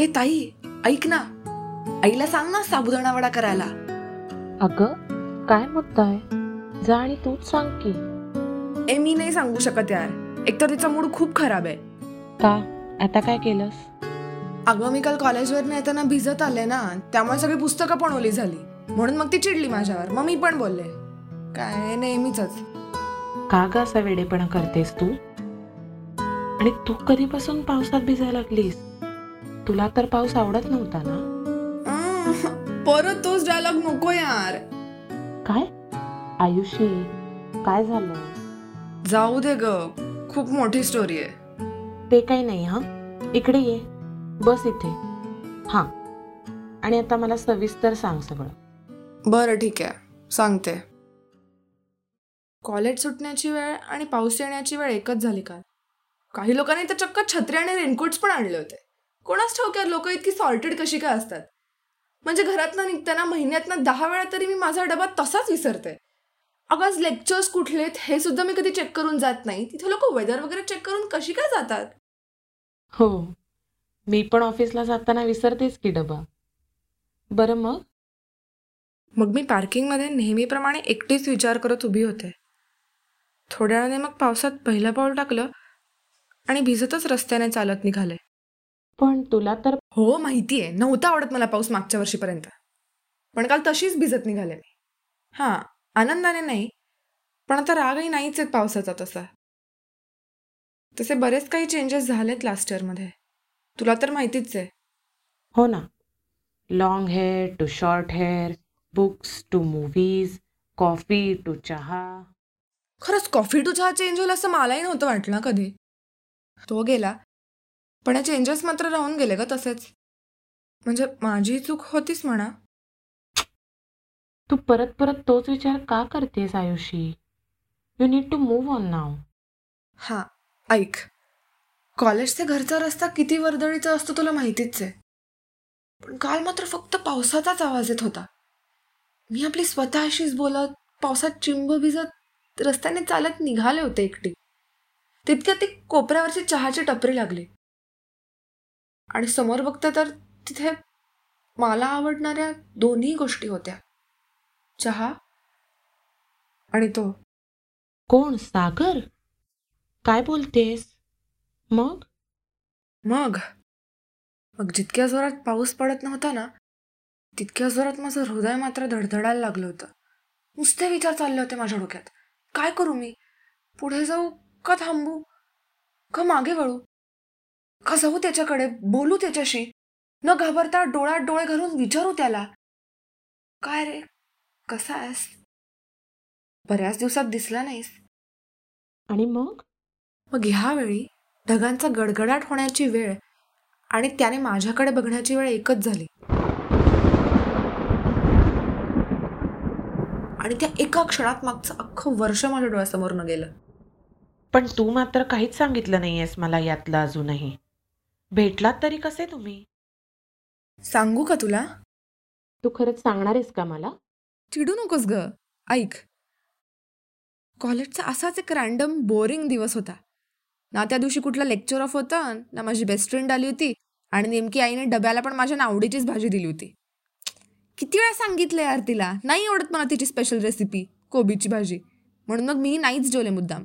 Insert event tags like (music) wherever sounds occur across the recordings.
ए ताई ऐक ना. आईला सांग ना साबुदाणा वडा करायला. अगं काय मुद्दा आहे? जा आणि तूच सांग की. ए मी नाही सांगू शकत यार. एकतर तिचा मूड खूप खराब आहे. का? आता काय केलंस? अगं मी काल कॉलेजवर येताना भिजत आले ना त्यामुळे सगळी पुस्तकं पण ओली झाली. म्हणून मग ती चिडली माझ्यावर. मग मी पण बोलले. काय नेहमीच का ग असा वेडेपणा करतेस तू? आणि तू कधीपासून पावसात भिजायला लागलीस? तुला तर पाऊस आवडत नव्हता ना? (laughs) परत तोच डायलॉग नको यार. काय? आयुषी काय झालं? जाऊ दे ग खूप मोठी स्टोरी आहे. ते काही नाही हा? इकडे ये. बस इथे. हा. आणि आता मला सविस्तर सांग सगळं. बरं ठीक आहे सांगते. कॉलेज सुटण्याची वेळ आणि पाऊस येण्याची वेळ एकच झाली काल. काही लोकांनी तर चक्क छत्री आणि रेनकोट्स पण आणले होते. कोणाच ठाऊक्यात लोक इतकी सॉल्टेड कशी काय असतात? म्हणजे घरातनं निघताना महिन्यातनं दहा वेळा तरी मी माझा डबा तसाच विसरते. अगं आज लेक्चर्स कुठलेत हे सुद्धा मी कधी चेक करून जात नाही. तिथे लोक वेदर वगैरे चेक करून कशी काय जातात? हो. मी पण ऑफिसला जाताना विसरतेच की डबा. बरं मग? मग मी पार्किंगमध्ये नेहमीप्रमाणे एकटीच विचार करत उभी होते. थोड्या वेळाने मग पावसात पहिलं पाऊल टाकलं आणि भिजतच रस्त्याने चालत निघाले. पण तुला तर हो माहिती आहे नव्हता आवडत मला पाऊस मागच्या वर्षीपर्यंत. पण काल तशीच भिजत निघाले मी. हां आनंदाने नाही पण आता रागही नाहीच आहेत पावसाचा तसा. तसे बरेच काही चेंजेस झालेत लास्ट इयरमध्ये तुला तर माहितीच आहे. हो ना. Long hair to short hair books to movies coffee to चहा. खरंच कॉफी टू चहा चेंज होईल असं मलाही नव्हतं वाटलं कधी. तो गेला पण हे चेंजेस मात्र राहून गेले ग तसेच. म्हणजे माझी चूक होतीच म्हणा. तू परत परत तोच विचार का करतेस Ayushi? You need to move on now हां ऐक. कॉलेज ते घरचा रस्ता किती वर्दळीचा असतो तुला माहितीच आहे. पण काल मात्र फक्त पावसाचाच आवाज येत होता. मी आपली स्वतःशीच बोलत पावसात चिंब भिजत रस्त्याने चालत निघाले होते एकटी. तितक्यात ती कोपऱ्यावरची चहाची टपरी लागली. आणि समोर बघते तर तिथे मला आवडणाऱ्या दोन्ही गोष्टी होत्या. चहा आणि तो. कोण? सागर? काय बोलतेस? मग? मग? मग जितक्या जोरात पाऊस पडत नव्हता ना तितक्या जोरात माझं हृदय मात्र धडधडायला लागलं होतं. नुसते विचार चालले होते माझ्या डोक्यात. काय करू मी? पुढे जाऊ का थांबू? का मागे वळू? का जाऊ त्याच्याकडे बोलू त्याच्याशी. न घाबरता डोळ्यात डोळे घालून विचारू त्याला. काय रे? कसा आहेस? बऱ्याच दिवसात दिसला नाहीस. आणि मग? मग ह्यावेळी ढगांचा गडगडाट होण्याची वेळ आणि त्याने माझ्याकडे बघण्याची वेळ एकच झाली. आणि त्या एका क्षणात मागचं अख्खं वर्ष माझ्या डोळ्यासमोरनं गेलं. पण तू मात्र काहीच सांगितलं नाहीयेस मला यातलं अजूनही. भेटलात तरी कसे तुम्ही? सांगू का तुला? तू खरंच सांगणार आहेस का मला? चिडू नकोस ग. ऐक. कॉलेजचा असाच एक रॅन्डम बोरिंग दिवस होता. ना त्या दिवशी कुठला लेक्चर ऑफ होता ना माझी बेस्ट फ्रेंड आली होती आणि नेमकी आईने डब्याला पण माझ्या नावडीचीच भाजी दिली होती. किती वेळा सांगितलं यार तिला? नाही आवडत मला तिची स्पेशल रेसिपी कोबीची भाजी. म्हणून मग मी नाहीच जेवले मुद्दाम.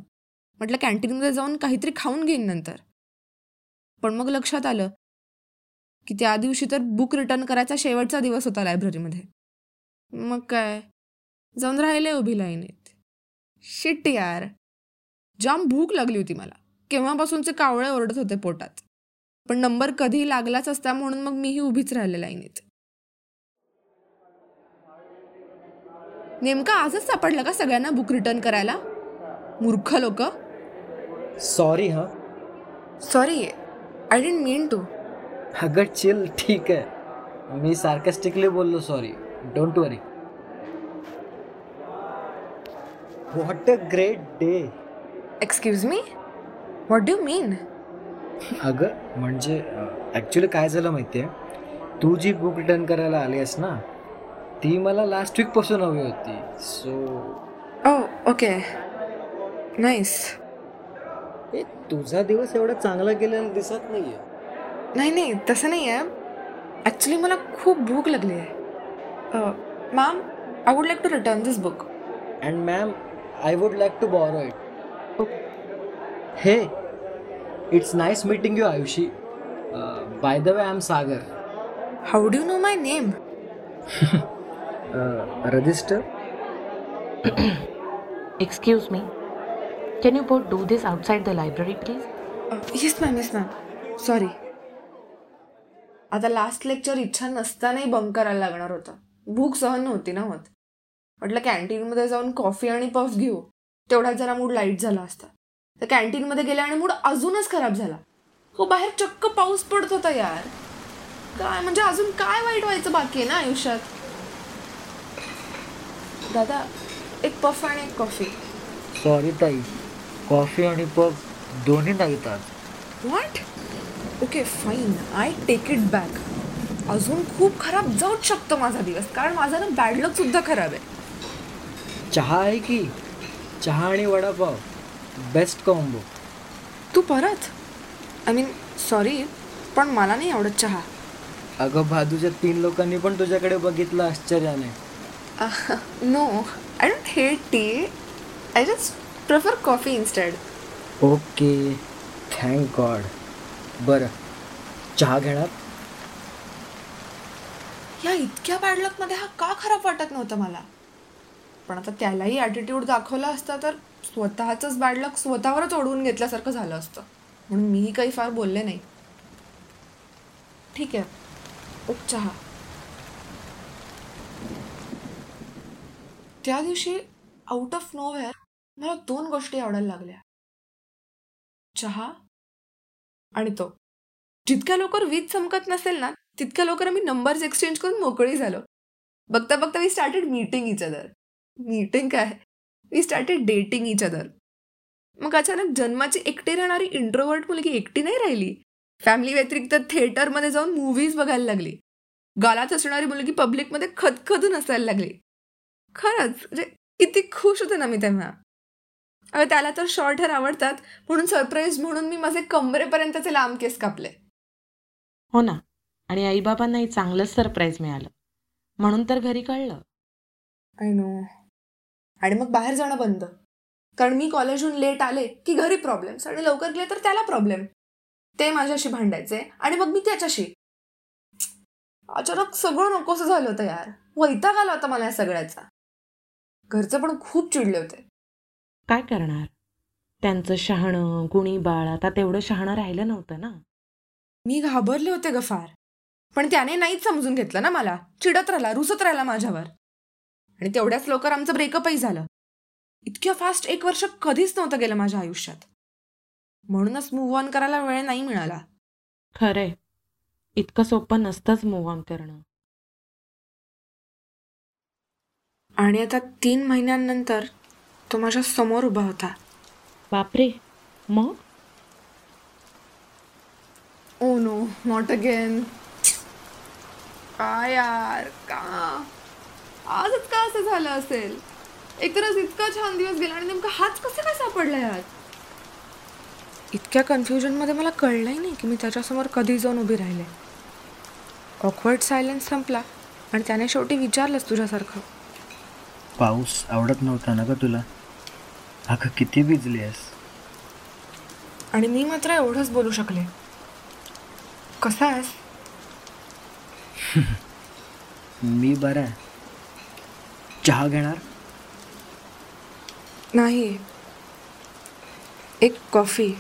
म्हटलं कॅन्टीनमध्ये जाऊन काहीतरी खाऊन घेईन नंतर. पण मग लक्षात आलं की त्या दिवशी तर बुक रिटर्न करायचा शेवटचा दिवस होता लायब्ररीमध्ये मग काय? जाऊन राहिले उभी लाईनीत. शिट यार. जाम भूक लागली होती मला. केव्हापासूनचे कावळे ओरडत होते पोटात. पण नंबर कधी लागलाच असता म्हणून मग मीही उभीच राहिले लाईनीत. नेमका आजच सापडलं का सगळ्यांना बुक रिटर्न करायला? मूर्ख लोक. सॉरी हां. Sorry I didn't mean to अगं चिल ठीक आहे. मी सार्कॅस्टिकली बोललो sorry don't worry what a great day excuse me what do mean अगं म्हणजे ॲक्च्युली काय झालं माहिती आहे तू जी बुक रिटर्न करायला आली आहेस ना ती मला लास्ट वीकपासून हवी होती. सो ओ ओके नाईस तुझा दिवस एवढा चांगला गेलेला दिसत नाही आहे नाही नाही तसं नाही आहे ॲक्च्युली मला खूप भूक लागली आहे. Ma'am I would like to return this book and ma'am I would like to borrow it hey it's nice meeting you Ayushi by the way I am Sagar how do know my name register excuse me can you not do this outside the library please yes ma'am yes ma'am sorry आता last lecture इच्छा नसतानाही bunk करायला लागणार होतं. भूक सहन नव्हती ना होत. म्हटलं कॅन्टीनमध्ये जाऊन कॉफी आणि पफ घेऊ. तेवढ्यात जरा मूड लाइट झाला असता. तर कॅन्टीनमध्ये गेले आणि मूड अजूनच खराब झाला. हो बाहेर चक्क पाऊस पडत होता यार. काय म्हणजे अजून काय वाईट व्हायचं बाकी आहे ना आयुष्यात? दादा एक पफ आणि एक कॉफी सॉरी ताई. कॉफी आणि पफ दोन्ही नाहीत आज what okay fine I take it back अजून खूप खराब जाऊच शकतो माझा दिवस कारण माझा ना बॅड लक सुद्धा खराब आहे. चहा आहे की? चहा आणि वडापाव. बेस्ट कॉम्बो तू परत? आय मीन सॉरी पण मला नाही आवडत चहा. अगं भादूच्या तीन लोकांनी पण तुझ्याकडे बघितलं आश्चर्याने. No I don't hate tea I just prefer coffee instead okay thank God बरं चहा घेणार? या इतक्या बॅड लकमध्ये हा का खराब वाटत नव्हतं मला? पण आता त्यालाही ॲटिट्यूड दाखवला असता तर स्वतःचंच बॅड लक स्वतःवरच ओढवून घेतल्यासारखं झालं असतं. म्हणून मीही काही फार बोलले नाही. ठीक आहे ओक चहा. त्या दिवशी आउट ऑफ नोवेअर मला दोन गोष्टी आवडायला लागल्या. चहा आणि तो. जितक्या लवकर वीज चमकत नसेल ना तितक्या लवकर आम्ही नंबर्स एक्सचेंज करून मोकळी झालो. बघता बघता we started meeting each other meeting काय? We started dating each other मग अचानक जन्माची एकटी राहणारी इंट्रोवर्ट मुलगी एकटी नाही राहिली. फॅमिली व्यतिरिक्त थिएटरमध्ये जाऊन मूव्हीज बघायला लागली. गालात असणारी मुलगी पब्लिकमध्ये खदखदून असायला लागली. खरंच म्हणजे किती खुश होते ना मी तेव्हा. त्याला तर शॉर्ट हेअर आवडतात. म्हणून सरप्राईज म्हणून मी माझे कमरेपर्यंतचे लांब केस कापले. हो ना. आणि आईबाबांनाही चांगलंच सरप्राईज मिळालं. म्हणून तर घरी कळलं. आय नो आणि मग बाहेर जाणं बंद. कारण मी कॉलेजहून लेट आले की घरी प्रॉब्लेम्स आणि लवकर गेले तर त्याला प्रॉब्लेम ते माझ्याशी भांडायचे आणि मग मी त्याच्याशी. अचानक सगळं नकोसं झालं होतं यार. वैताग आला होता मला या सगळ्याचा. घरचे पण खूप चिडले होते. काय करणार? त्यांचं शहाणं गुणी बाळ आता तेवढं शहाणं राहिलं नव्हतं ना. मी घाबरले होते ग फार. पण त्याने नाहीच समजून घेतलं ना मला. चिडत राहिला रुसत राहिला माझ्यावर. आणि तेवढ्याच लवकर आमचं ब्रेकअपही झालं. इतक्या फास्ट एक वर्ष कधीच नव्हतं गेलं माझ्या आयुष्यात. म्हणूनच मूव्ह ऑन करायला वेळ नाही मिळाला. खरंय. इतकं सोपं नसतंच मूव्ह ऑन करणं. आणि आता तीन महिन्यांनंतर तो माझ्यासमोर उभा होता. बापरे. मग? ओ नो नॉट अगेन काय यार का? आजच का असं झालं असेल? एकतरच इतका छान दिवस गेला आणि नेमका हाच कसे काय सापडला यात इतक्या कन्फ्युजनमध्ये मला कळलंही नाही की मी त्याच्यासमोर कधी जाऊन उभी राहिले. ऑकवर्ड सायलेन्स संपला आणि त्याने शेवटी विचारलंच तुझ्यासारखं. पाऊस आवडत नव्हता ना ग तुला? अगं किती भिजली आहेस. आणि मी मात्र एवढंच बोलू शकले. कसा आहेस? (laughs) मी बरा आहे. चहा घेणार? नाही. एक कॉफी.